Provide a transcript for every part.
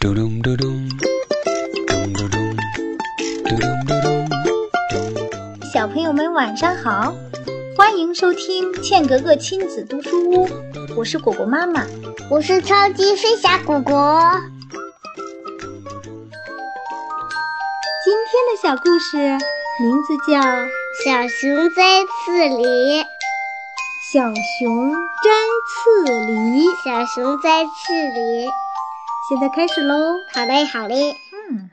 嘟咚嘟咚，咚嘟咚，嘟咚嘟咚，咚咚。小朋友们晚上好，欢迎收听茜格格亲子读书屋，我是果果妈妈。我是超级飞侠果果。今天的小故事名字叫《小熊摘刺梨，小熊摘刺梨》。小熊摘刺梨。现在开始喽！好嘞，好嘞。嗯，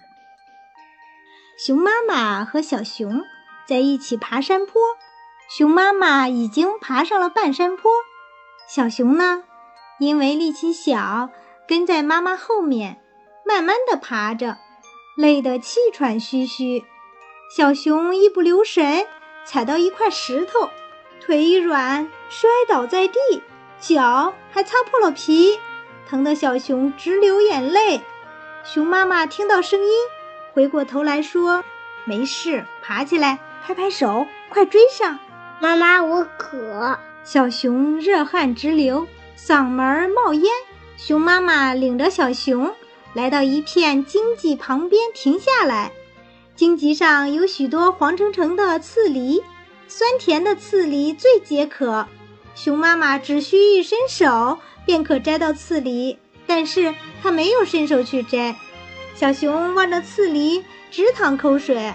熊妈妈和小熊在一起爬山坡，熊妈妈已经爬上了半山坡，小熊呢，因为力气小，跟在妈妈后面，慢慢的爬着，累得气喘吁吁。小熊一不留神踩到一块石头，腿一软摔倒在地，脚还擦破了皮。疼得小熊直流眼泪，熊妈妈听到声音，回过头来说：“没事，爬起来，拍拍手，快追上！”妈妈，我渴。小熊热汗直流，嗓门冒烟。熊妈妈领着小熊来到一片荆棘旁边停下来，荆棘上有许多黄澄澄的刺梨，酸甜的刺梨最解渴。熊妈妈只需一伸手。便可摘到刺梨，但是他没有伸手去摘。小熊望着刺梨直淌口水，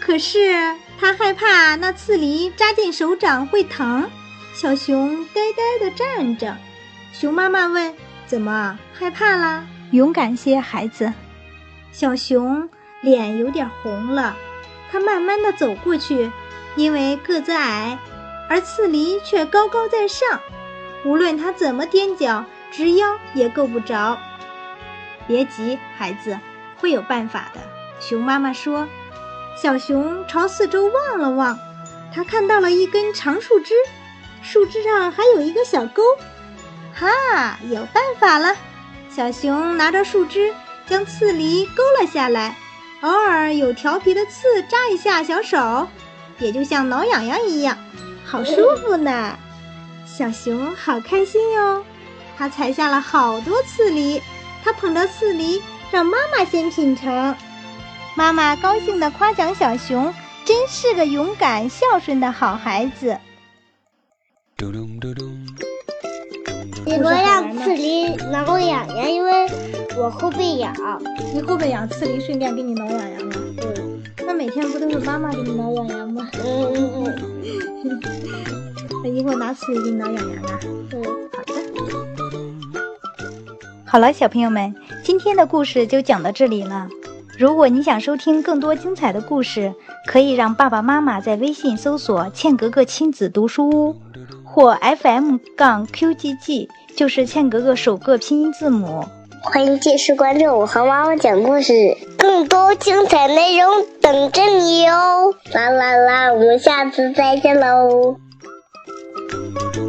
可是他害怕那刺梨扎进手掌会疼。小熊呆呆地站着。熊妈妈问：“怎么害怕啦？勇敢些，孩子。”小熊脸有点红了，他慢慢地走过去，因为个子矮，而刺梨却高高在上。无论他怎么踮脚，直腰也够不着。别急，孩子，会有办法的。熊妈妈说。小熊朝四周望了望，他看到了一根长树枝，树枝上还有一个小沟。哈，有办法了！小熊拿着树枝，将刺梨勾了下来，偶尔有调皮的刺扎一下小手，也就像挠痒痒一样，好舒服呢。小熊好开心哟，它采下了好多刺梨，它捧着刺梨让妈妈先品尝。妈妈高兴地夸奖小熊，真是个勇敢孝顺的好孩子。嘟咚嘟咚，你不让刺梨挠痒痒，因为我后背痒。你后背痒，刺梨顺便给你挠痒痒吗？嗯，那每天不都是妈妈给你挠痒痒吗？嗯嗯嗯。那一会拿刺梨给你挠痒痒啊？嗯，好的。好了，小朋友们，今天的故事就讲到这里了。如果你想收听更多精彩的故事，可以让爸爸妈妈在微信搜索“茜格格亲子读书屋”或 FM 杠 QGG，就是茜格格首个拼音字母。欢迎继续关注我和妈妈讲故事，更多精彩内容等着你哦！啦啦啦，我们下次再见喽。do do do